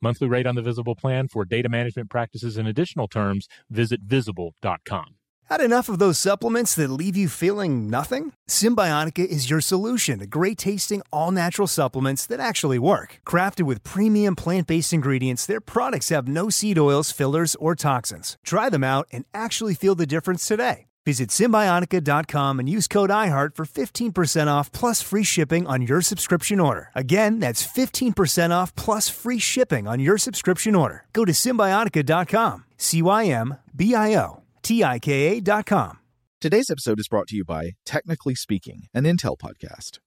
Monthly rate on the Visible plan for data management practices and additional terms, visit visible.com. Had enough of those supplements that leave you feeling nothing? Cymbiotika is your solution to great tasting, all natural supplements that actually work. Crafted with premium plant based ingredients, their products have no seed oils, fillers, or toxins. Try them out and actually feel the difference today. Visit Cymbiotika.com and use code IHEART for 15% off plus free shipping on your subscription order. Again, that's 15% off plus free shipping on your subscription order. Go to Cymbiotika.com. C Y M B I O T I K A.com. Today's episode is brought to you by Technically Speaking, an Intel podcast.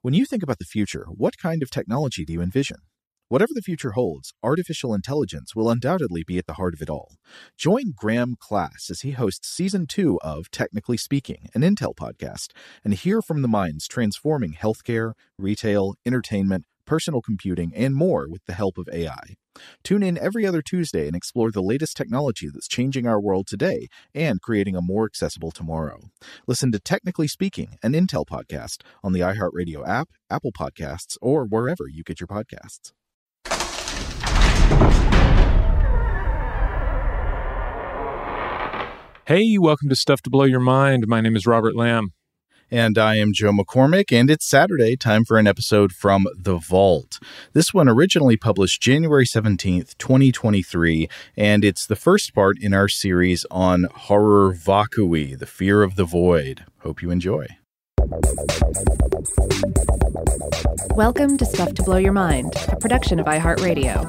When you think about the future, what kind of technology do you envision? Whatever the future holds, artificial intelligence will undoubtedly be at the heart of it all. Join Graham Class as he hosts season two of Technically Speaking, an Intel podcast, and hear from the minds transforming healthcare, retail, entertainment, personal computing, and more with the help of AI. Tune in every other Tuesday and explore the latest technology that's changing our world today and creating a more accessible tomorrow. Listen to Technically Speaking, an Intel podcast on the iHeartRadio app, Apple Podcasts, or wherever you get your podcasts. Hey, welcome to Stuff to Blow Your Mind. My name is Robert Lamb. And I am Joe McCormick, and it's Saturday, time for an episode from The Vault. This one originally published January 17th, 2023, and it's the first part in our series on horror vacui, the fear of the void. Hope you enjoy. Welcome to Stuff to Blow Your Mind, a production of iHeartRadio.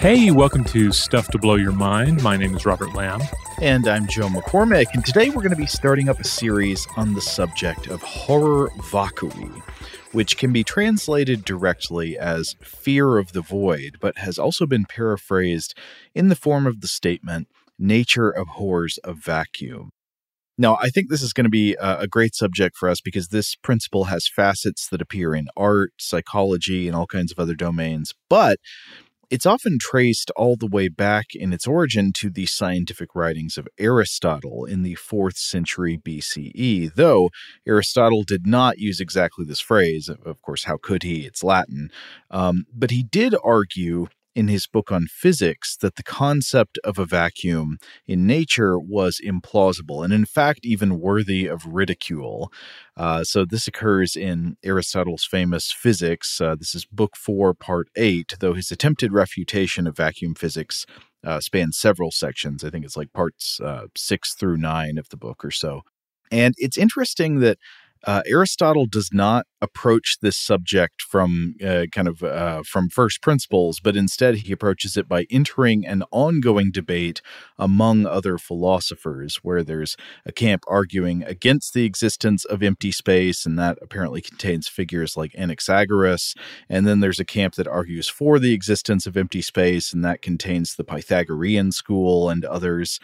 Hey, welcome to Stuff to Blow Your Mind. My name is Robert Lamb. And I'm Joe McCormick, and today we're going to be starting up a series on the subject of horror vacui, which can be translated directly as fear of the void, but has also been paraphrased in the form of the statement, nature abhors a vacuum. Now, I think this is going to be a, great subject for us because this principle has facets that appear in art, psychology, and all kinds of other domains. But it's often traced all the way back in its origin to the scientific writings of Aristotle in the 4th century BCE, though Aristotle did not use exactly this phrase. Of course, how could he? It's Latin. Um, but he did argue in his book on physics that the concept of a vacuum in nature was implausible and, in fact, even worthy of ridicule. Uh, so, this occurs in Aristotle's famous Physics. Uh, this is Book 4, Part 8, though his attempted refutation of vacuum physics uh, spans several sections. I think it's like parts uh, 6 through 9 of the book or so. And it's interesting that uh, Aristotle does not approach this subject from uh, kind of uh, from first principles, but instead he approaches it by entering an ongoing debate among other philosophers, where there's a camp arguing against the existence of empty space, and that apparently contains figures like Anaxagoras, and then there's a camp that argues for the existence of empty space, and that contains the Pythagorean school and others.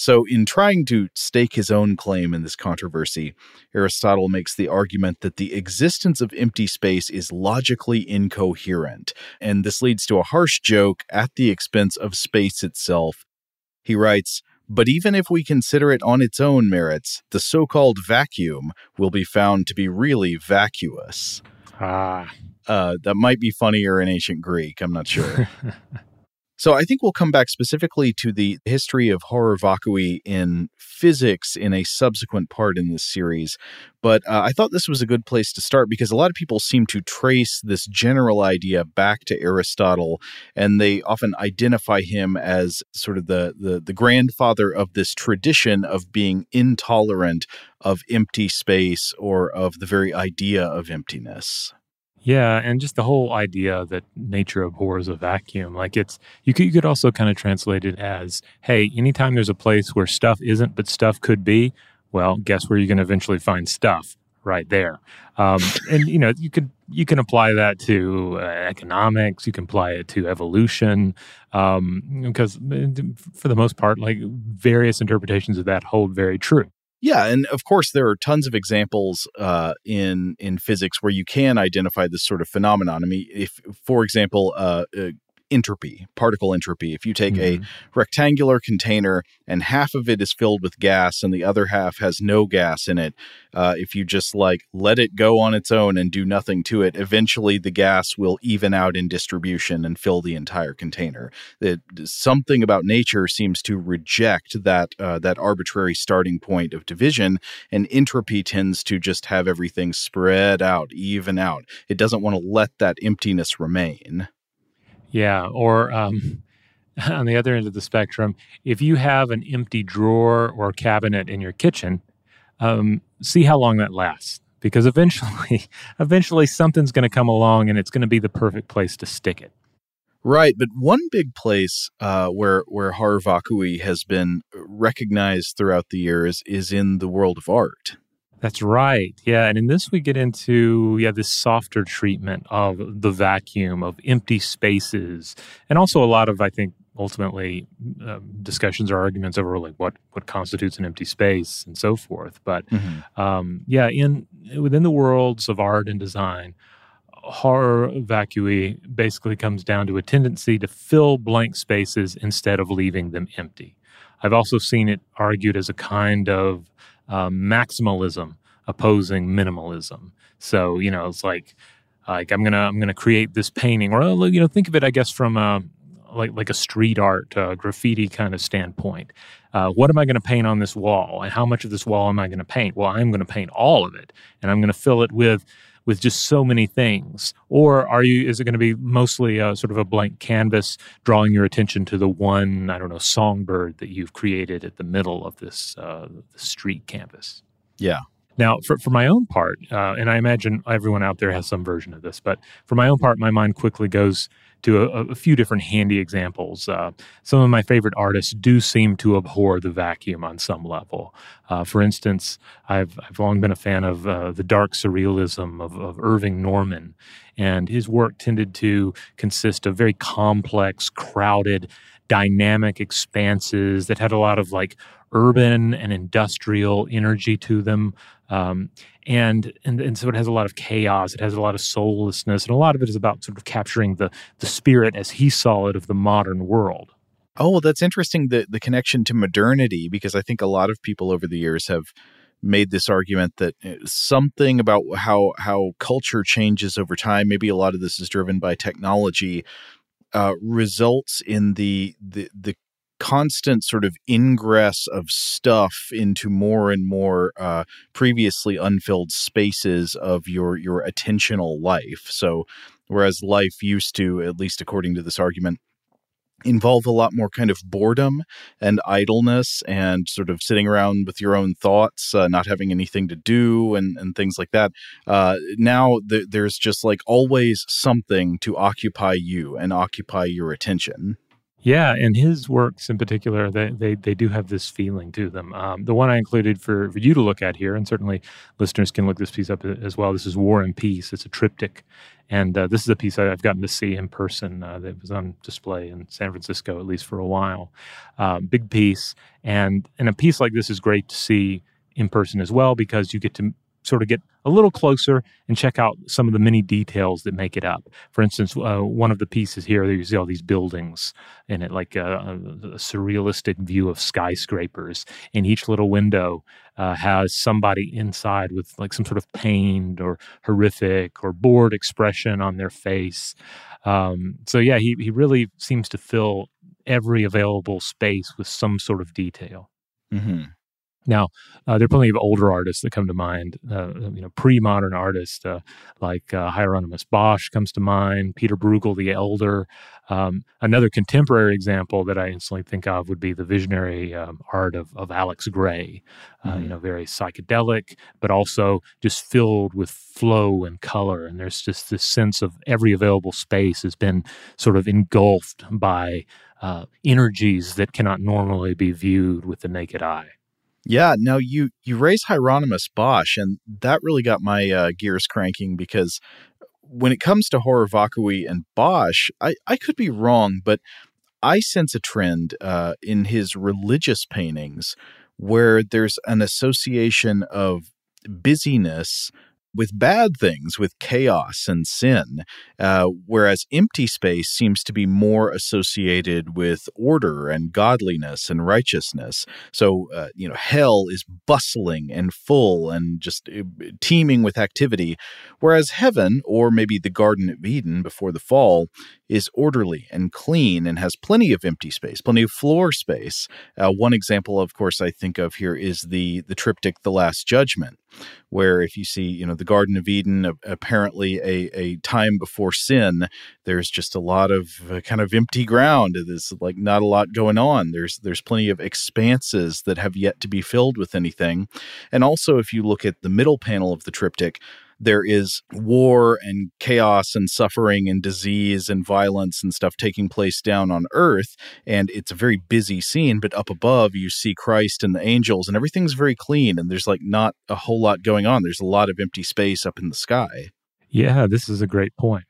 So, in trying to stake his own claim in this controversy, Aristotle makes the argument that the existence of empty space is logically incoherent, and this leads to a harsh joke at the expense of space itself. He writes, but even if we consider it on its own merits, the so called vacuum will be found to be really vacuous. Ah. Uh, that might be funnier in ancient Greek. I'm not sure. So I think we'll come back specifically to the history of horror vacui in physics in a subsequent part in this series. But uh, I thought this was a good place to start because a lot of people seem to trace this general idea back to Aristotle, and they often identify him as sort of the, the, the grandfather of this tradition of being intolerant of empty space or of the very idea of emptiness. Yeah, and just the whole idea that nature abhors a vacuum. Like it's you could you could also kind of translate it as, hey, anytime there's a place where stuff isn't but stuff could be, well, guess where you're going to eventually find stuff, right there. Um, and you know, you could you can apply that to uh, economics. You can apply it to evolution, um, because uh, for the most part, like various interpretations of that hold very true. Yeah, and of course there are tons of examples uh, in in physics where you can identify this sort of phenomenon. I mean, if, for example, uh, uh, entropy, particle entropy. If you take mm-hmm. a rectangular container and half of it is filled with gas and the other half has no gas in it, uh, if you just like let it go on its own and do nothing to it, eventually the gas will even out in distribution and fill the entire container. That something about nature seems to reject that uh, that arbitrary starting point of division, and entropy tends to just have everything spread out, even out. It doesn't want to let that emptiness remain. Yeah. Or um, on the other end of the spectrum, if you have an empty drawer or cabinet in your kitchen, um, see how long that lasts. Because eventually, eventually something's going to come along and it's going to be the perfect place to stick it. Right, but one big place uh, where where horror has been recognized throughout the years is in the world of art. That's right. Yeah. And in this, we get into, yeah, this softer treatment of the vacuum, of empty spaces, and also a lot of, I think, ultimately uh, discussions or arguments over like what, what constitutes an empty space and so forth. But mm-hmm. um, yeah, in within the worlds of art and design, horror vacui basically comes down to a tendency to fill blank spaces instead of leaving them empty. I've also seen it argued as a kind of uh, maximalism opposing minimalism. So you know, it's like like I'm gonna I'm gonna create this painting, or uh, you know, think of it, I guess, from a like like a street art uh, graffiti kind of standpoint. Uh, what am I going to paint on this wall, and how much of this wall am I going to paint? Well, I'm going to paint all of it, and I'm going to fill it with with just so many things? Or are you is it going to be mostly a, sort of a blank canvas drawing your attention to the one i don't know songbird that you've created at the middle of this uh, street canvas? Yeah now, for, for my own part, uh, and I imagine everyone out there has some version of this, but for my own part, my mind quickly goes to a, a few different handy examples. Uh, some of my favorite artists do seem to abhor the vacuum on some level. Uh, for instance, I've, I've long been a fan of uh, the dark surrealism of, of Irving Norman, and his work tended to consist of very complex, crowded, dynamic expanses that had a lot of like urban and industrial energy to them. Um, and, and and so it has a lot of chaos. It has a lot of soullessness, and a lot of it is about sort of capturing the the spirit as he saw it of the modern world. Oh, well, that's interesting. The the connection to modernity, because I think a lot of people over the years have made this argument that uh, something about how how culture changes over time. Maybe a lot of this is driven by technology. Uh, results in the the the constant sort of ingress of stuff into more and more uh, previously unfilled spaces of your your attentional life. So, whereas life used to, at least according to this argument, involve a lot more kind of boredom and idleness and sort of sitting around with your own thoughts, uh, not having anything to do and, and things like that. Uh, now th- there's just like always something to occupy you and occupy your attention. Yeah, and his works in particular, they they, they do have this feeling to them. Um, the one I included for, for you to look at here, and certainly listeners can look this piece up as well. This is War and Peace. It's a triptych, and uh, this is a piece I've gotten to see in person. Uh, that was on display in San Francisco, at least for a while. Uh, big piece, and and a piece like this is great to see in person as well because you get to sort of get a little closer and check out some of the many details that make it up. For instance, uh, one of the pieces here, you see all these buildings in it, like a, a surrealistic view of skyscrapers. And each little window uh, has somebody inside with like some sort of pained or horrific or bored expression on their face. Um, so yeah, he he really seems to fill every available space with some sort of detail. Mm-hmm. Now, uh, there are plenty of older artists that come to mind. Uh, you know, pre-modern artists uh, like uh, Hieronymus Bosch comes to mind. Peter Bruegel the Elder. Um, another contemporary example that I instantly think of would be the visionary um, art of, of Alex Grey. Uh, mm-hmm. You know, very psychedelic, but also just filled with flow and color. And there's just this sense of every available space has been sort of engulfed by uh, energies that cannot normally be viewed with the naked eye. Yeah, now you you raise Hieronymus Bosch, and that really got my uh, gears cranking because when it comes to horror vacui and Bosch, I, I could be wrong, but I sense a trend uh, in his religious paintings where there's an association of busyness with bad things, with chaos and sin, uh, whereas empty space seems to be more associated with order and godliness and righteousness. So, uh, you know, hell is bustling and full and just uh, teeming with activity, whereas heaven, or maybe the Garden of Eden before the fall, is orderly and clean and has plenty of empty space, plenty of floor space. Uh, one example, of course, I think of here is the the triptych "The Last Judgment," where if you see, you know, the Garden of Eden, apparently a a time before sin, there's just a lot of uh, kind of empty ground. There's like not a lot going on. There's there's plenty of expanses that have yet to be filled with anything, and also if you look at the middle panel of the triptych there is war and chaos and suffering and disease and violence and stuff taking place down on earth and it's a very busy scene but up above you see Christ and the angels and everything's very clean and there's like not a whole lot going on. There's a lot of empty space up in the sky. Yeah this is a great point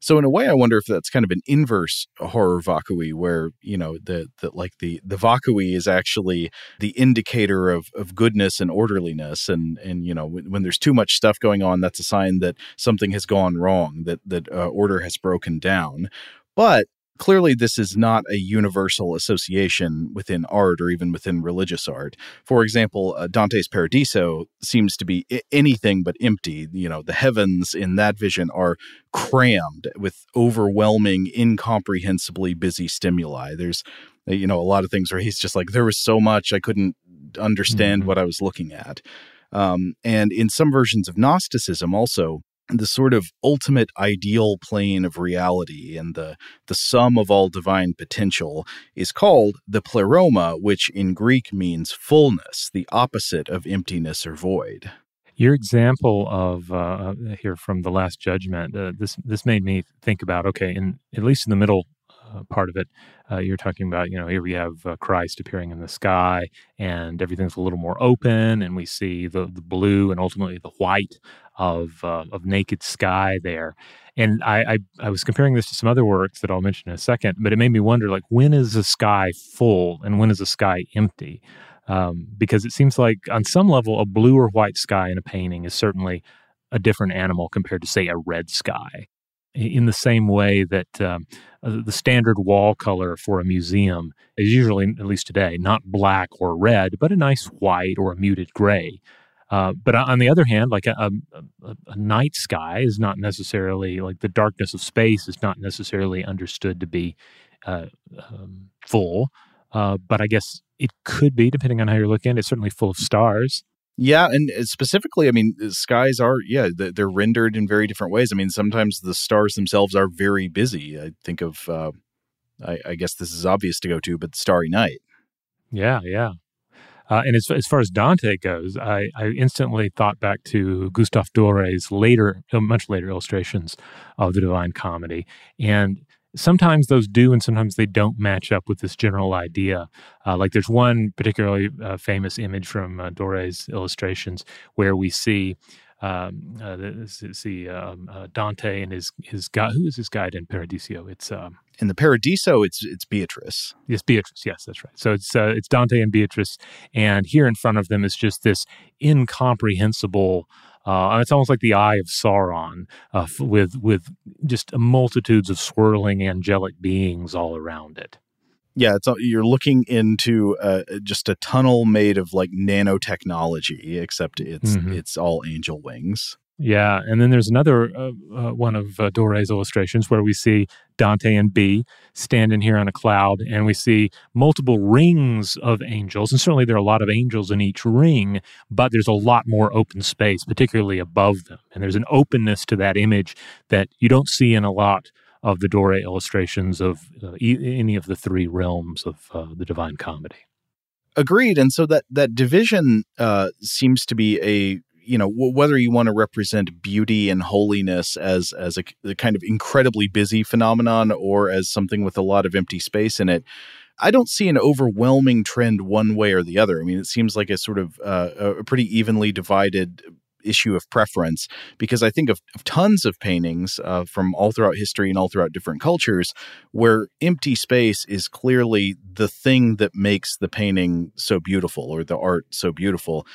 so in a way, I wonder if that's kind of an inverse horror vacui, where you know the the like the the vacui is actually the indicator of of goodness and orderliness, and and you know when, when there's too much stuff going on, that's a sign that something has gone wrong, that that uh, order has broken down. But clearly this is not a universal association within art or even within religious art. For example, uh, Dante's Paradiso seems to be I- anything but empty. You know, the heavens in that vision are crammed with overwhelming, incomprehensibly busy stimuli. There's, uh, you know, a lot of things where he's just like, there was so much I couldn't understand mm-hmm. what I was looking at. Um, and in some versions of Gnosticism, also, the sort of ultimate ideal plane of reality and the, the sum of all divine potential is called the pleroma, which in Greek means fullness, the opposite of emptiness or void. Your example of uh, here from the Last Judgment, uh, this this made me think about okay, in at least in the middle uh, part of it, uh, you're talking about, you know, here we have uh, Christ appearing in the sky and everything's a little more open and we see the, the blue and ultimately the white of, uh, of naked sky there. And I, I, I, was comparing this to some other works that I'll mention in a second, but it made me wonder, like, when is the sky full and when is the sky empty? Um, because it seems like on some level, a blue or white sky in a painting is certainly a different animal compared to, say, a red sky in the same way that um, uh, the standard wall color for a museum is usually, at least today, not black or red, but a nice white or a muted gray. Uh, but on the other hand, like a, a, a, night sky is not necessarily like the darkness of space is not necessarily understood to be uh, um, full. Uh, but I guess it could be, depending on how you're looking. It's certainly full of stars. Yeah, and uh, specifically, I mean, skies are yeah they're rendered in very different ways. I mean, sometimes the stars themselves are very busy. I think of, uh, I, I guess this is obvious to go to, but Starry Night. Yeah, yeah. Uh, and as, as far as Dante goes, I, I instantly thought back to Gustave Dore's later, uh, much later illustrations of the Divine Comedy, and sometimes those do and sometimes they don't match up with this general idea. Uh, like there's one particularly uh, famous image from uh, Dore's illustrations where we see um, uh, see um, uh, Dante and his his guide. Who is his guide in Paradiso? It's um, in the Paradiso. It's it's Beatrice. Yes, Beatrice. Yes, that's right. So it's uh, it's Dante and Beatrice, and here in front of them is just this incomprehensible uh, it's almost like the eye of Sauron, uh, with with just multitudes of swirling angelic beings all around it. Yeah, it's you're looking into uh, just a tunnel made of like nanotechnology, except it's mm-hmm. it's all angel wings. Yeah, and then there's another uh, uh, one of uh, Dore's illustrations where we see Dante and B standing here on a cloud, and we see multiple rings of angels, and certainly there are a lot of angels in each ring, but there's a lot more open space, particularly above them, and there's an openness to that image that you don't see in a lot of the Dore illustrations of uh, e- any of the three realms of uh, the Divine Comedy. Agreed, and so that that division uh, seems to be a you know w- whether you want to represent beauty and holiness as as a, a, kind of incredibly busy phenomenon or as something with a lot of empty space in it I don't see an overwhelming trend one way or the other. I mean, it seems like a sort of uh, a pretty evenly divided issue of preference because I think of, of tons of paintings uh, from all throughout history and all throughout different cultures where empty space is clearly the thing that makes the painting so beautiful or the art so beautiful.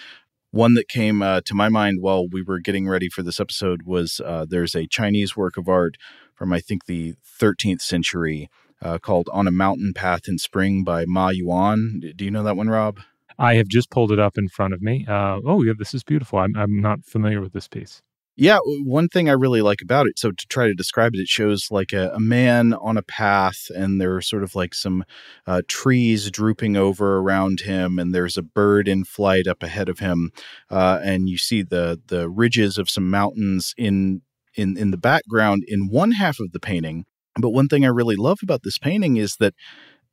One that came uh, to my mind while we were getting ready for this episode was uh, there's a Chinese work of art from, I think, the 13th century uh, called On a Mountain Path in Spring by Ma Yuan. Do you know that one, Rob? I have just pulled it up in front of me. Uh, oh, yeah, this is beautiful. I'm, I'm not familiar with this piece. Yeah, one thing I really like about it. So to try to describe it, it shows like a, a man on a path, and there are sort of like some uh, trees drooping over around him, and there's a bird in flight up ahead of him, uh, and you see the the ridges of some mountains in in in the background in one half of the painting. But one thing I really love about this painting is that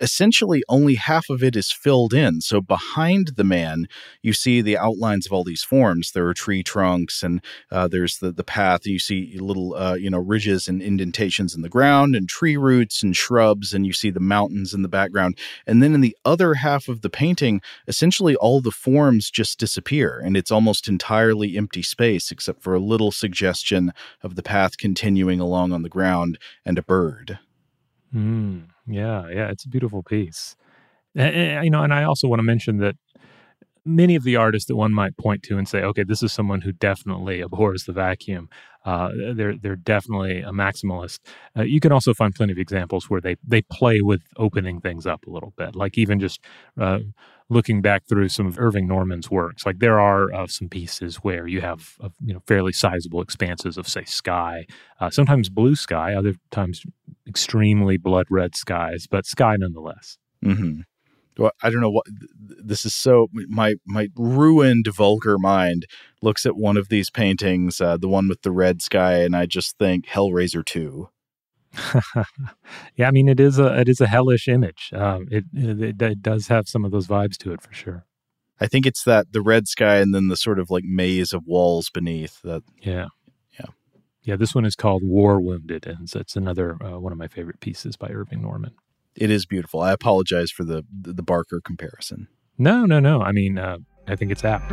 essentially only half of it is filled in. So behind the man, you see the outlines of all these forms. There are tree trunks, and uh, there's the the path. You see little uh, you know ridges and indentations in the ground, and tree roots and shrubs, and you see the mountains in the background. And then in the other half of the painting, essentially all the forms just disappear, and it's almost entirely empty space except for a little suggestion of the path continuing along on the ground and a bird. Mm. Yeah, yeah, it's a beautiful piece. And, you know, and I also want to mention that many of the artists that one might point to and say, okay, this is someone who definitely abhors the vacuum. Uh, they're they're definitely a maximalist. Uh, you can also find plenty of examples where they they play with opening things up a little bit, like even just uh, looking back through some of Irving Norman's works. Like there are uh, some pieces where you have uh, you know fairly sizable expanses of say sky, uh, sometimes blue sky, other times extremely blood red skies, but sky nonetheless. Mm-hmm well, I don't know what this is. So my my ruined vulgar mind looks at one of these paintings, uh, the one with the red sky, and I just think Hellraiser two. yeah, I mean it is a it is a hellish image. Um, it, it it does have some of those vibes to it for sure. I think it's that the red sky and then the sort of like maze of walls beneath that. Yeah, yeah, yeah. This one is called War Wounded, and it's another uh, one of my favorite pieces by Irving Norman. It is beautiful. I apologize for the the Barker comparison. No, no, no. I mean, uh, I think it's apt.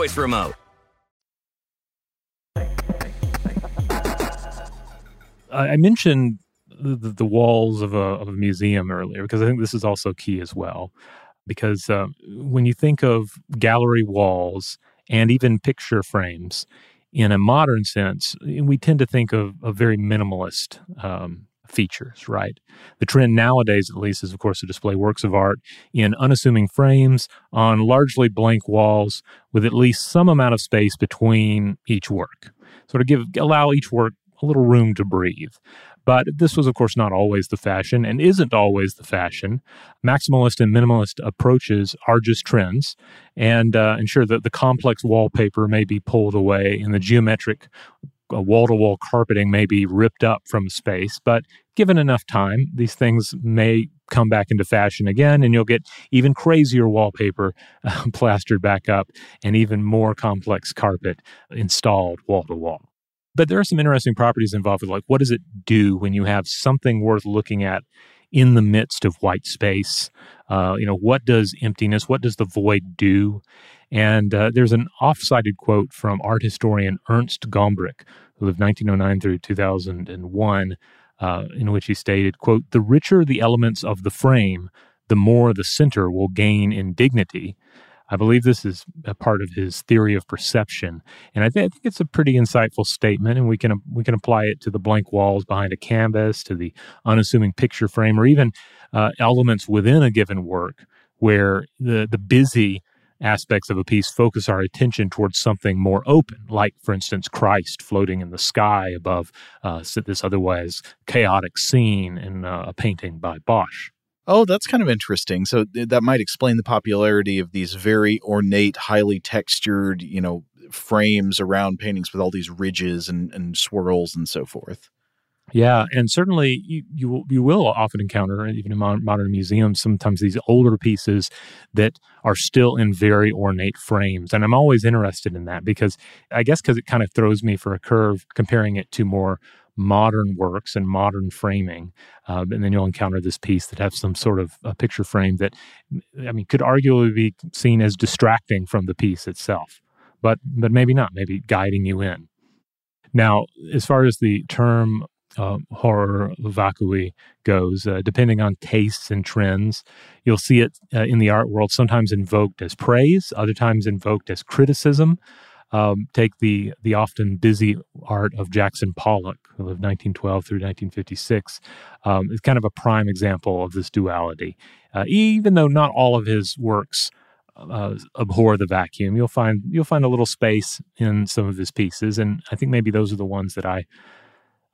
voice remote. I mentioned the, the walls of a, of a museum earlier because I think this is also key as well. Because uh, when you think of gallery walls and even picture frames in a modern sense, we tend to think of, of very minimalist um, features, right? The trend nowadays, at least, is of course to display works of art in unassuming frames on largely blank walls with at least some amount of space between each work. Sort of give allow each work a little room to breathe. But this was, of course, not always the fashion and isn't always the fashion. Maximalist and minimalist approaches are just trends and uh, ensure that the complex wallpaper may be pulled away and the geometric wall to wall carpeting may be ripped up from space. But given enough time, these things may come back into fashion again, and you'll get even crazier wallpaper uh, plastered back up and even more complex carpet installed wall to wall. But there are some interesting properties involved with like what does it do when you have something worth looking at in the midst of white space? Uh, you know, what does emptiness, what does the void do? And uh, there's an off-cited quote from art historian Ernst Gombrich, who lived 1909 through 2001, uh, in which he stated, quote, the richer the elements of the frame, the more the center will gain in dignity. I believe this is a part of his theory of perception, and I, th- I, think it's a pretty insightful statement. And we can we can apply it to the blank walls behind a canvas, to the unassuming picture frame, or even uh, elements within a given work where the the busy aspects of a piece focus our attention towards something more open, like, for instance, Christ floating in the sky above uh, this otherwise chaotic scene in uh, a painting by Bosch. Oh, that's kind of interesting. So that might explain the popularity of these very ornate, highly textured, you know, frames around paintings with all these ridges and, and swirls and so forth. Yeah, and certainly you you will, you will often encounter even in modern museums sometimes these older pieces that are still in very ornate frames, and I'm always interested in that because I guess because it kind of throws me for a curve comparing it to more modern works and modern framing. Uh, and then you'll encounter this piece that has some sort of a picture frame that, I mean, could arguably be seen as distracting from the piece itself, but but maybe not. Maybe guiding you in. Now, as far as the term uh, horror vacui goes, uh, depending on tastes and trends, you'll see it uh, in the art world sometimes invoked as praise, other times invoked as criticism. Um, take the the often busy art of Jackson Pollock, who lived 1912 through 1956. Um, it's kind of a prime example of this duality. Uh, even though not all of his works uh, abhor the vacuum, you'll find you'll find a little space in some of his pieces, and I think maybe those are the ones that I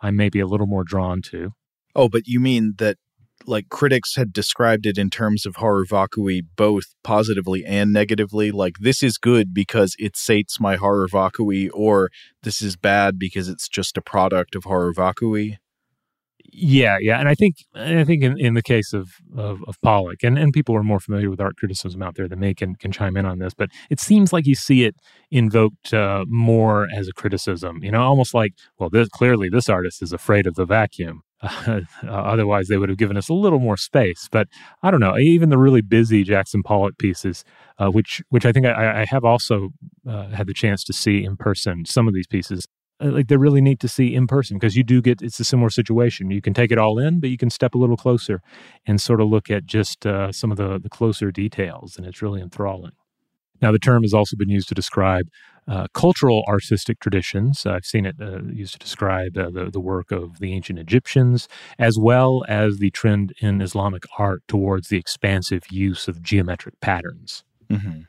I may be a little more drawn to. Oh, but you mean that like critics had described it in terms of horror vacui both positively and negatively like this is good because it sates my horror vacui or this is bad because it's just a product of horror vacui yeah yeah and i think i think in, in the case of, of, of pollock and, and people are more familiar with art criticism out there than me can, can chime in on this but it seems like you see it invoked uh, more as a criticism you know almost like well this clearly this artist is afraid of the vacuum uh, otherwise, they would have given us a little more space. But I don't know. Even the really busy Jackson Pollock pieces, uh, which which I think I, I have also uh, had the chance to see in person. Some of these pieces, like they're really neat to see in person because you do get it's a similar situation. You can take it all in, but you can step a little closer and sort of look at just uh, some of the the closer details, and it's really enthralling. Now, the term has also been used to describe uh, cultural artistic traditions. I've seen it uh, used to describe uh, the, the work of the ancient Egyptians, as well as the trend in Islamic art towards the expansive use of geometric patterns. Mm-hmm.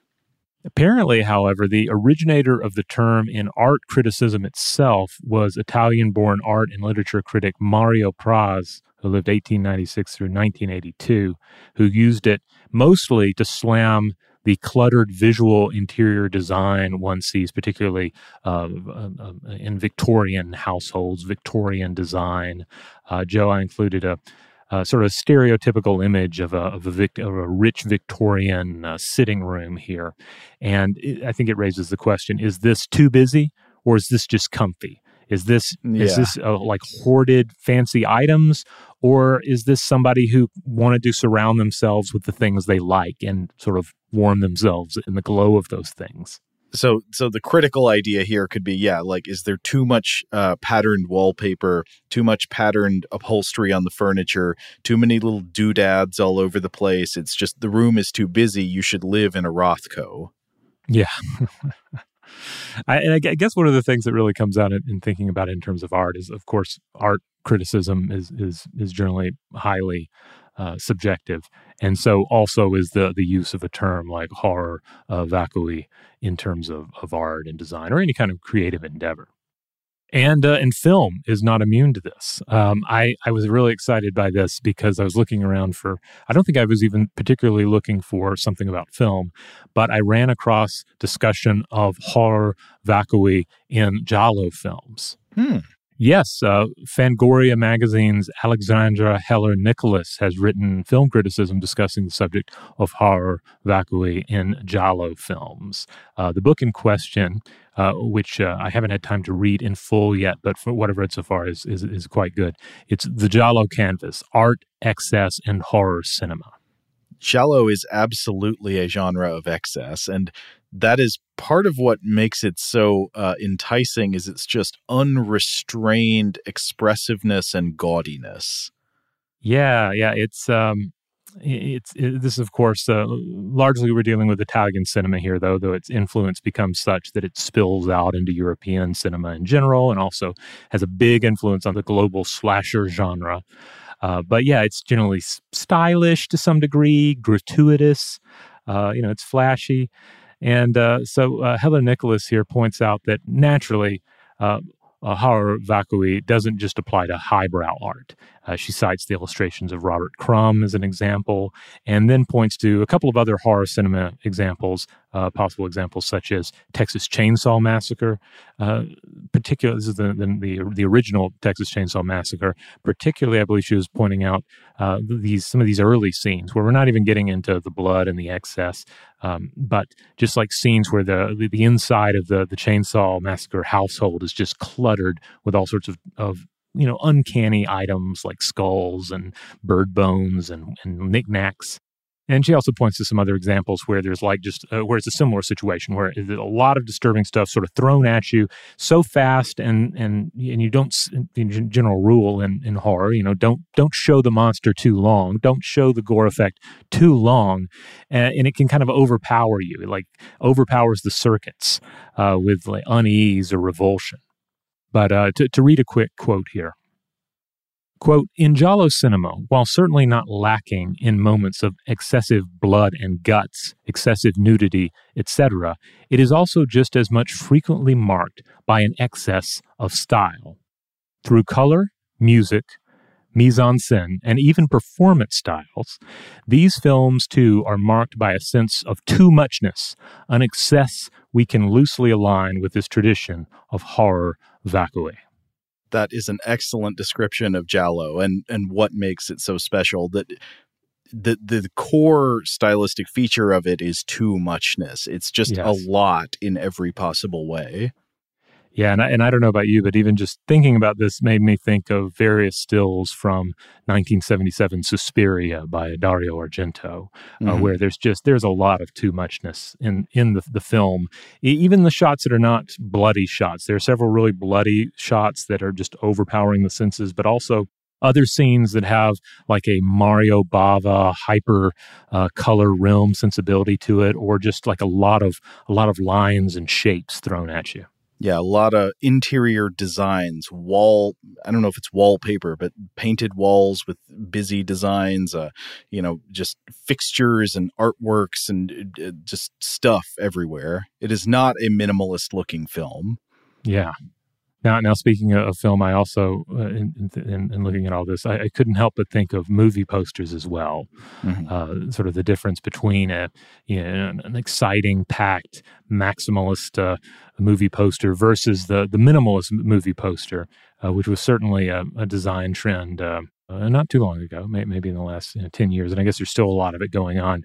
Apparently, however, the originator of the term in art criticism itself was Italian born art and literature critic Mario Praz, who lived 1896 through 1982, who used it mostly to slam the cluttered visual interior design one sees, particularly uh, uh, uh, in Victorian households, Victorian design. Uh, Joe, I included a, a, sort of stereotypical image of a, of a, vic- of a rich Victorian uh, sitting room here. And it, I think it raises the question is this too busy or is this just comfy? Is this yeah. is this uh, like hoarded fancy items, or is this somebody who wanted to surround themselves with the things they like and sort of warm themselves in the glow of those things? So, so the critical idea here could be, yeah, like, is there too much uh, patterned wallpaper, too much patterned upholstery on the furniture, too many little doodads all over the place? It's just the room is too busy. You should live in a Rothko. Yeah. I, and I guess one of the things that really comes out in, in, thinking about it in terms of art is, of course, art criticism is is is generally highly uh, subjective, and so also is the the use of a term like horror uh, vacui in terms of of art and design or any kind of creative endeavor and uh, and film is not immune to this. Um, I I was really excited by this because I was looking around for. I don't think I was even particularly looking for something about film, but I ran across discussion of horror vacui in giallo films. Hmm. Yes, uh, Fangoria magazine's Alexandra Heller Nicholas has written film criticism discussing the subject of horror vacui in Giallo films. Uh, the book in question, uh, which uh, I haven't had time to read in full yet, but for what I've read so far is, is, is quite good. It's The Giallo Canvas Art, Excess, and Horror Cinema. Giallo is absolutely a genre of excess, and that is part of what makes it so uh, enticing is it's just unrestrained expressiveness and gaudiness. Yeah yeah it's um it's it, this of course uh, largely we're dealing with italian cinema here though though its influence becomes such that it spills out into european cinema in general and also has a big influence on the global slasher genre. Uh, but yeah it's generally stylish to some degree gratuitous uh, you know it's flashy and uh, so uh, Heller Nicholas here points out that naturally, uh, horror vacui doesn't just apply to highbrow art. Uh, she cites the illustrations of Robert Crumb as an example, and then points to a couple of other horror cinema examples, uh, possible examples such as Texas Chainsaw Massacre. Uh, particularly, this is the, the, the original Texas Chainsaw Massacre. Particularly, I believe she was pointing out uh, these some of these early scenes where we're not even getting into the blood and the excess, um, but just like scenes where the the inside of the the Chainsaw Massacre household is just cluttered with all sorts of, of you know, uncanny items like skulls and bird bones and, and knickknacks. And she also points to some other examples where there's like just uh, where it's a similar situation where a lot of disturbing stuff sort of thrown at you so fast and and and you don't The general rule in, in horror you know don't don't show the monster too long don't show the gore effect too long and, and it can kind of overpower you it like overpowers the circuits uh, with like unease or revulsion. But uh, to, to read a quick quote here. Quote, in Giallo cinema, while certainly not lacking in moments of excessive blood and guts, excessive nudity, etc., it is also just as much frequently marked by an excess of style. Through color, music, mise en scène, and even performance styles, these films too are marked by a sense of too muchness, an excess we can loosely align with this tradition of horror vacui. That is an excellent description of Giallo and and what makes it so special. That the the core stylistic feature of it is too muchness. It's just yes. a lot in every possible way. Yeah, and I, and I don't know about you, but even just thinking about this made me think of various stills from 1977 Suspiria by Dario Argento, uh, mm-hmm. uh, where there's just there's a lot of too muchness in in the the film. even the shots that are not bloody shots, there are several really bloody shots that are just overpowering the senses, but also other scenes that have like a Mario Bava hyper uh, color realm sensibility to it, or just like a lot of a lot of lines and shapes thrown at you. Yeah, a lot of interior designs, wall, I don't know if it's wallpaper, but painted walls with busy designs, uh, you know, just fixtures and artworks and uh, just stuff everywhere. It is not a minimalist looking film. Yeah. Now, now speaking of film, I also, uh, in, in, in, looking at all this, I, I, couldn't help but think of movie posters as well. Mm-hmm. Uh, sort of the difference between a, you know, an, an exciting, packed, maximalist uh, movie poster versus the the minimalist movie poster, uh, which was certainly a, a design trend. Uh, uh, not too long ago, maybe in the last you know, 10 years. And I guess there's still a lot of it going on.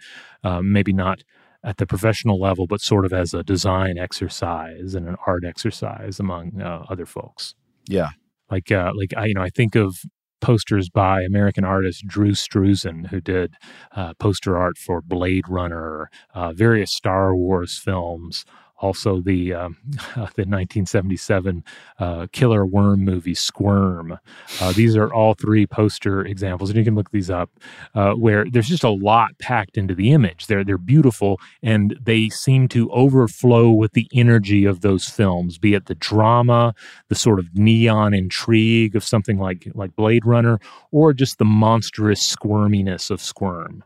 maybe not at the professional level, but sort of as a design exercise and an art exercise among uh, other folks. Yeah, like uh, like I you know I think of posters by American artist Drew Struzan, who did uh, poster art for Blade Runner, uh, various Star Wars films, also the um, the 1977 uh, killer worm movie Squirm. Uh, these are all three poster examples, and you can look these up. Uh, where there's just a lot packed into the image. They're they're beautiful, and they seem to overflow with the energy of those films, be it the drama, the sort of neon intrigue of something like like Blade Runner, or just the monstrous squirminess of Squirm.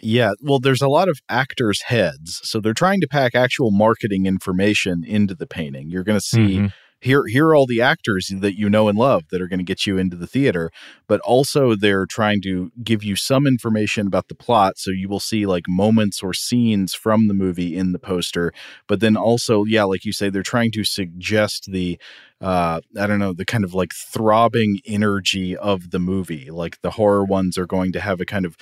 Yeah, well, there's a lot of actors' heads, so they're trying to pack actual marketing information into the painting. You're going to see mm-hmm here here are all the actors that you know and love that are going to get you into the theater but also they're trying to give you some information about the plot so you will see like moments or scenes from the movie in the poster but then also yeah like you say they're trying to suggest the uh, I don't know, the kind of like throbbing energy of the movie. Like the horror ones are going to have a kind of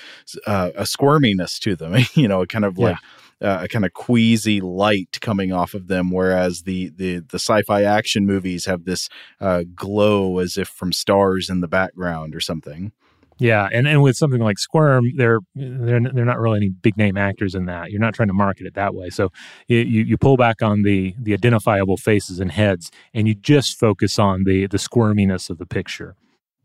uh, a squirminess to them, you know, a kind of like uh, a kind of queasy light coming off of them, whereas the the the sci-fi action movies have this uh, glow as if from stars in the background or something. Yeah, and, and with something like Squirm, they're they're they're not really any big name actors in that. You're not trying to market it that way. So you you pull back on the the identifiable faces and heads, and you just focus on the the squirminess of the picture.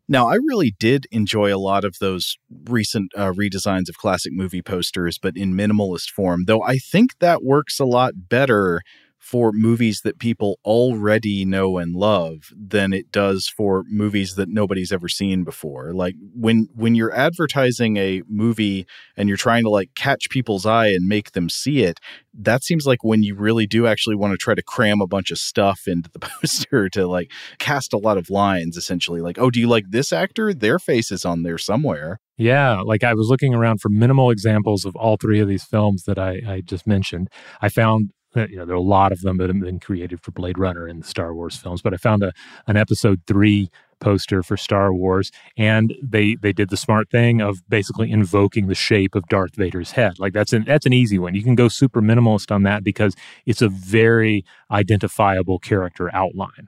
Now, I really did enjoy a lot of those recent uh, redesigns of classic movie posters, but in minimalist form, though I think that works a lot better for movies that people already know and love than it does for movies that nobody's ever seen before. Like when when you're advertising a movie and you're trying to like catch people's eye and make them see it, that seems like when you really do actually want to try to cram a bunch of stuff into the poster to like cast a lot of lines essentially like, "Oh, do you like this actor? Their face is on there somewhere." Yeah, like I was looking around for minimal examples of all three of these films that I, I just mentioned. I found Uh, you know, there are a lot of them that have been created for Blade Runner and the Star Wars films, but I found a an episode three poster for Star Wars, and they they did the smart thing of basically invoking the shape of Darth Vader's head. Like that's an that's an easy one. You can go super minimalist on that because it's a very identifiable character outline.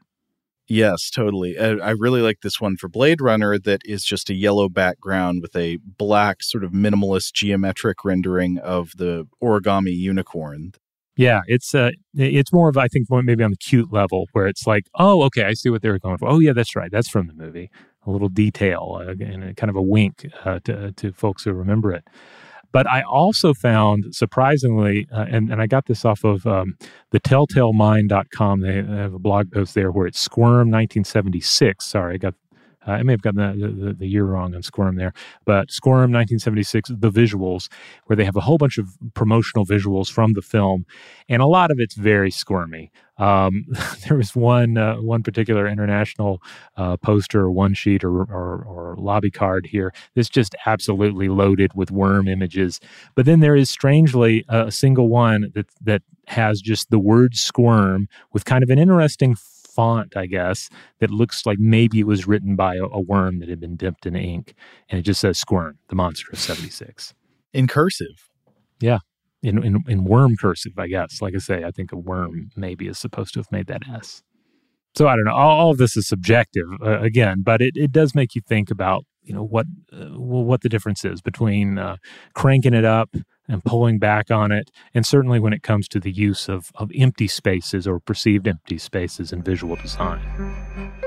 Yes, totally. Uh, I really like this one for Blade Runner that is just a yellow background with a black, sort of minimalist geometric rendering of the origami unicorn. Yeah, it's uh, it's more of I think maybe on the cute level where it's like, oh, okay, I see what they were going for. Oh, yeah, that's right, that's from the movie. A little detail uh, and a, kind of a wink uh, to to folks who remember it. But I also found surprisingly, uh, and, and I got this off of um, the telltalemind.com. They have a blog post there where it's Squirm 1976. Sorry, I got uh, I may have gotten the, the, the, year wrong on Squirm there, but Squirm 1976, the visuals, where they have a whole bunch of promotional visuals from the film, and a lot of it's very squirmy. Um, there was one uh, one particular international uh, poster, or one sheet, or, or, or lobby card here that's just absolutely loaded with worm images. But then there is strangely a single one that that has just the word squirm with kind of an interesting font, I guess, that looks like maybe it was written by a, a worm that had been dipped in ink. And it just says Squirm, the monster of 76. In cursive. Yeah. In, in, in worm cursive, I guess. Like I say, I think a worm maybe is supposed to have made that S. So I don't know. All, all of this is subjective uh, again, but it, it does make you think about you know what uh, what the difference is between uh, cranking it up and pulling back on it. And certainly when it comes to the use of, of empty spaces or perceived empty spaces in visual design.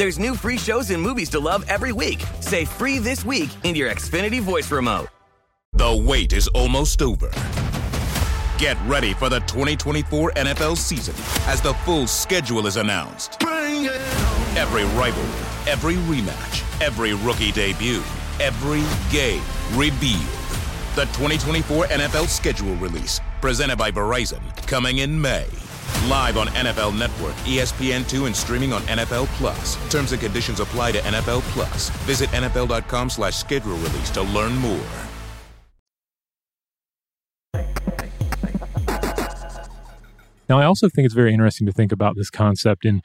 There's new free shows and movies to love every week. Say free this week in your Xfinity voice remote. The wait is almost over. Get ready for the 2024 NFL season as the full schedule is announced. Every rivalry, every rematch, every rookie debut, every game revealed. The 2024 NFL schedule release, presented by Verizon, coming in May. Live on NFL Network, ESPN2, and streaming on NFL Plus. Terms and conditions apply to NFL Plus. Visit NFL.com slash schedule release to learn more. Now, I also think it's very interesting to think about this concept in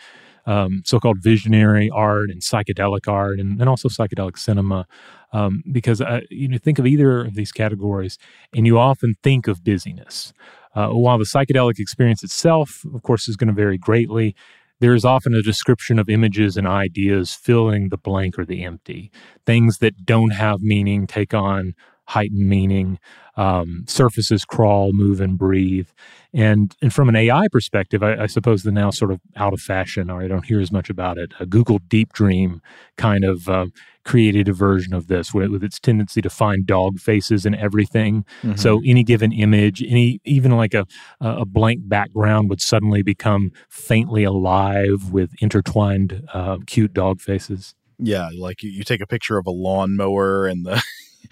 um, so-called visionary art and psychedelic art, and, and also psychedelic cinema, um, because uh, you know think of either of these categories, and you often think of busyness. Uh, while the psychedelic experience itself, of course, is going to vary greatly, there is often a description of images and ideas filling the blank or the empty. Things that don't have meaning take on heightened meaning. Um, surfaces crawl, move, and breathe. And and from an AI perspective, I, I, suppose the now sort of out of fashion, or I don't hear as much about it. A Google Deep Dream kind of uh, created a version of this with, with, its tendency to find dog faces in everything. Mm-hmm. So any given image, any even like a a blank background would suddenly become faintly alive with intertwined uh, cute dog faces. Yeah, like you, you take a picture of a lawnmower and the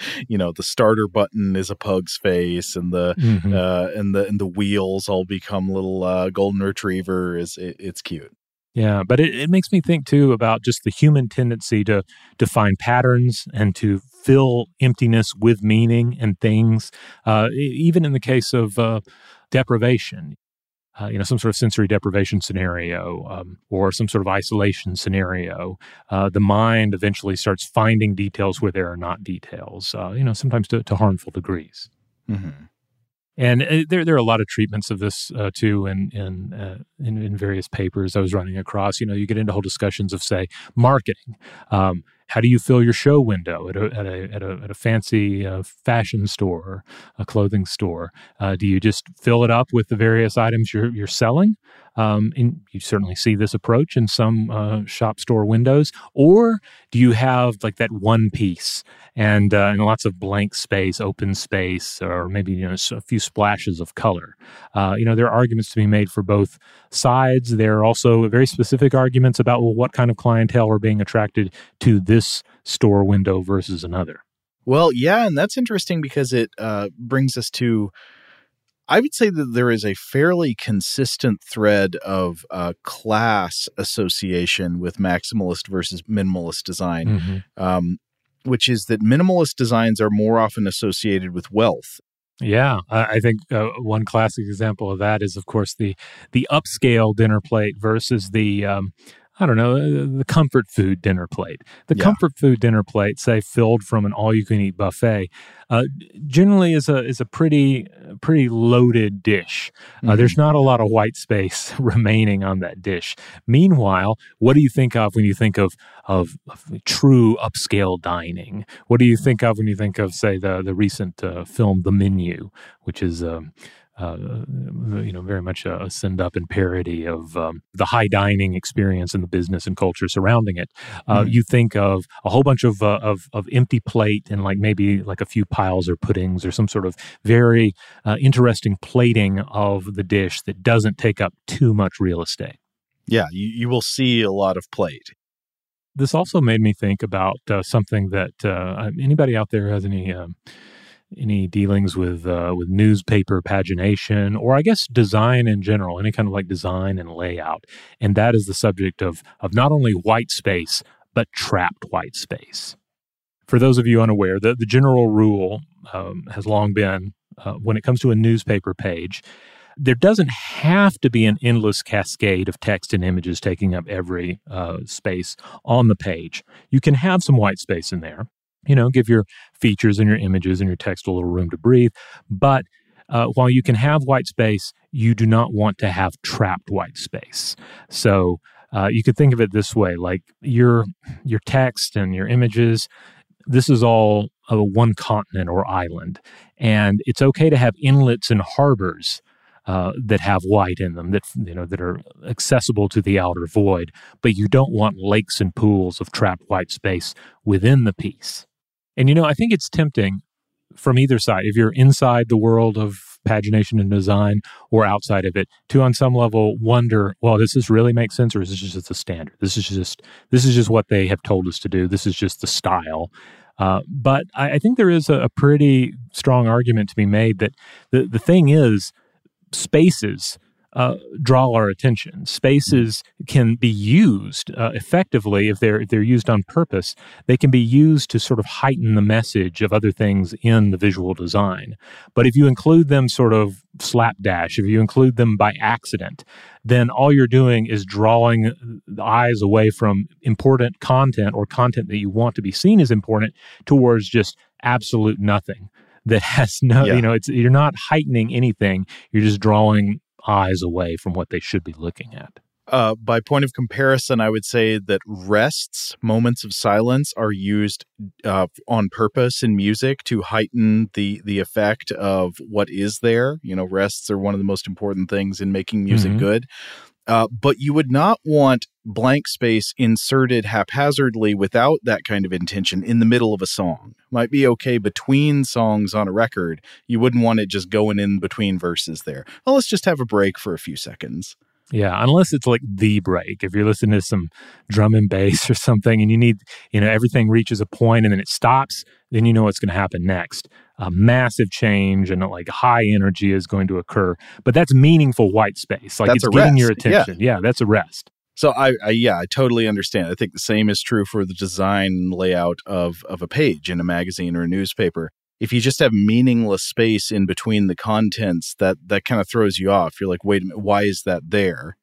you know the starter button is a pug's face and the mm-hmm. uh, and the and the wheels all become little uh, golden retriever is it, it's cute yeah but it, it makes me think too about just the human tendency to to find patterns and to fill emptiness with meaning and things uh, even in the case of uh, deprivation uh, you know, some sort of sensory deprivation scenario um, or some sort of isolation scenario, uh, the mind eventually starts finding details where there are not details, uh, you know, sometimes to, to harmful degrees. Mm-hmm. And uh, there, there are a lot of treatments of this uh, too, in in, uh, in, in various papers I was running across. You know, you get into whole discussions of say marketing. Um, how do you fill your show window at a at a at a, at a fancy uh, fashion store, a clothing store? Uh, do you just fill it up with the various items you're you're selling? Um, and you certainly see this approach in some uh, shop store windows. Or do you have like that one piece and, uh, and lots of blank space, open space, or maybe you know a few splashes of color? Uh, you know there are arguments to be made for both sides. There are also very specific arguments about well, what kind of clientele are being attracted to this store window versus another. Well, yeah, and that's interesting because it uh, brings us to I would say that there is a fairly consistent thread of uh, class association with maximalist versus minimalist design, mm-hmm. um, which is that minimalist designs are more often associated with wealth. Yeah, I think uh, one classic example of that is, of course, the the upscale dinner plate versus the um, I don't know, uh, the comfort food dinner plate. The yeah. comfort food dinner plate, say filled from an all-you-can-eat buffet, uh, generally is a is a pretty pretty loaded dish. Uh, mm-hmm. There's not a lot of white space remaining on that dish. Meanwhile, what do you think of when you think of of, of true upscale dining? What do you think of when you think of, say, the the recent uh, film The Menu, which is um, uh, you know, very much a, send up and parody of um, the high dining experience and the business and culture surrounding it. Uh, mm-hmm. You think of a whole bunch of, uh, of, of empty plate and like maybe like a few piles or puddings or some sort of very uh, interesting plating of the dish that doesn't take up too much real estate. Yeah, you, you will see a lot of plate. This also made me think about uh, something that uh, anybody out there has any um, any dealings with uh, with newspaper pagination or I guess design in general, any kind of like design and layout, and that is the subject of of not only white space but trapped white space. For those of you unaware, the the general rule um, has long been uh, when it comes to a newspaper page. There doesn't have to be an endless cascade of text and images taking up every uh, space on the page. You can have some white space in there you know, give your features and your images and your text a little room to breathe. But uh, while you can have white space, you do not want to have trapped white space. So uh, you could think of it this way: like your your text and your images. This is all a one continent or island, and it's okay to have inlets and harbors uh, that have white in them that you know that are accessible to the outer void. But you don't want lakes and pools of trapped white space within the piece. And you know, I think it's tempting from either side. If you're inside the world of pagination and design or outside of it to on some level wonder well does this really make sense or is this just a standard? This is just this is just what they have told us to do. This is just the style. Uh, but I, I, think there is a, a, pretty strong argument to be made that the, the thing is spaces uh, draw our attention. Spaces can be used uh, effectively if they're if they're used on purpose. They can be used to sort of heighten the message of other things in the visual design. But if you include them sort of slapdash, if you include them by accident, then all you're doing is drawing the eyes away from important content or content that you want to be seen as important towards just absolute nothing that has no yeah. you know it's you're not heightening anything you're just drawing eyes away from what they should be looking at. Uh, by point of comparison, I would say that rests, moments of silence, are used uh, on purpose in music to heighten the the effect of what is there. You know, rests are one of the most important things in making music mm-hmm. good. Uh, but you would not want blank space inserted haphazardly without that kind of intention in the middle of a song. Might be okay between songs on a record. You wouldn't want it just going in between verses there. Well, let's just have a break for a few seconds. Yeah, unless it's like the break. If you're listening to some drum and bass or something and you need, you know, everything reaches a point and then it stops, then you know what's going to happen next. A massive change and like high energy is going to occur. But that's meaningful white space. Like that's it's getting your attention. Yeah. yeah, that's a rest. So I, I, yeah, I totally understand. I think the same is true for the design layout of of a page in a magazine or a newspaper if you just have meaningless space in between the contents, that that kind of throws you off. You're like, wait a minute, why is that there?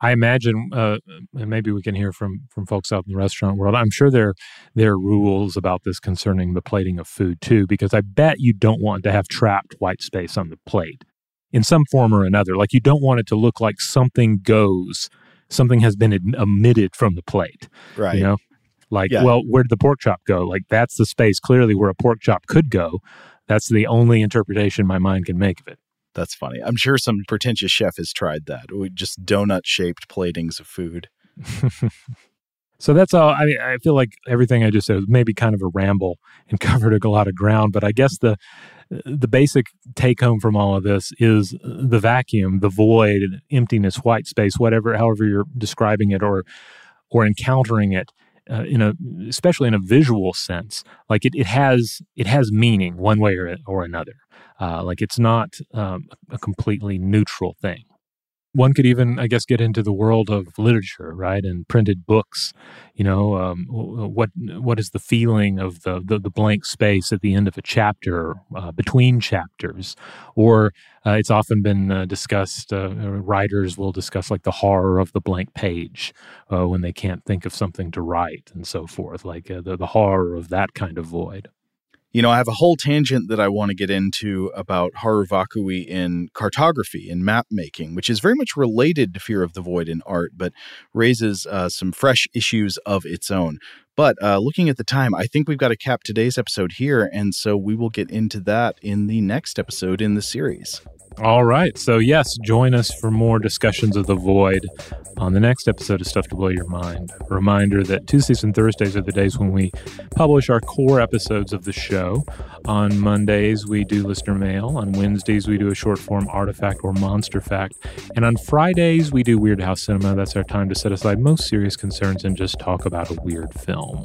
I imagine, uh, and maybe we can hear from from folks out in the restaurant world. I'm sure there there are rules about this concerning the plating of food too, because I bet you don't want to have trapped white space on the plate in some form or another. Like you don't want it to look like something goes, something has been omitted from the plate. Right. You know, like, yeah. well, where did the pork chop go? Like, that's the space clearly where a pork chop could go. That's the only interpretation my mind can make of it. That's funny. I'm sure some pretentious chef has tried that. Just donut shaped platings of food. so that's all. I mean, I feel like everything I just said was maybe kind of a ramble and covered a lot of ground. But I guess the the basic take home from all of this is the vacuum, the void, emptiness, white space, whatever, however you're describing it or or encountering it uh, in a especially in a visual sense like it, it has it has meaning one way or, or another uh, like it's not um, a completely neutral thing one could even, I guess, get into the world of literature, right, and printed books. You know, um, what what is the feeling of the, the, the blank space at the end of a chapter, uh, between chapters, or uh, it's often been uh, discussed. Uh, writers will discuss like the horror of the blank page uh, when they can't think of something to write, and so forth. Like the the horror of that kind of void. You know, I have a whole tangent that I want to get into about horror vacui in cartography and map making, which is very much related to fear of the void in art, but raises uh, some fresh issues of its own. But uh, looking at the time, I think we've got to cap today's episode here, and so we will get into that in the next episode in the series. All right. So, yes, join us for more discussions of the void on the next episode of Stuff to Blow Your Mind. A reminder that Tuesdays and Thursdays are the days when we publish our core episodes of the show. On Mondays, we do listener mail. On Wednesdays, we do a short form artifact or monster fact. And on Fridays, we do Weirdhouse Cinema. That's our time to set aside most serious concerns and just talk about a weird film.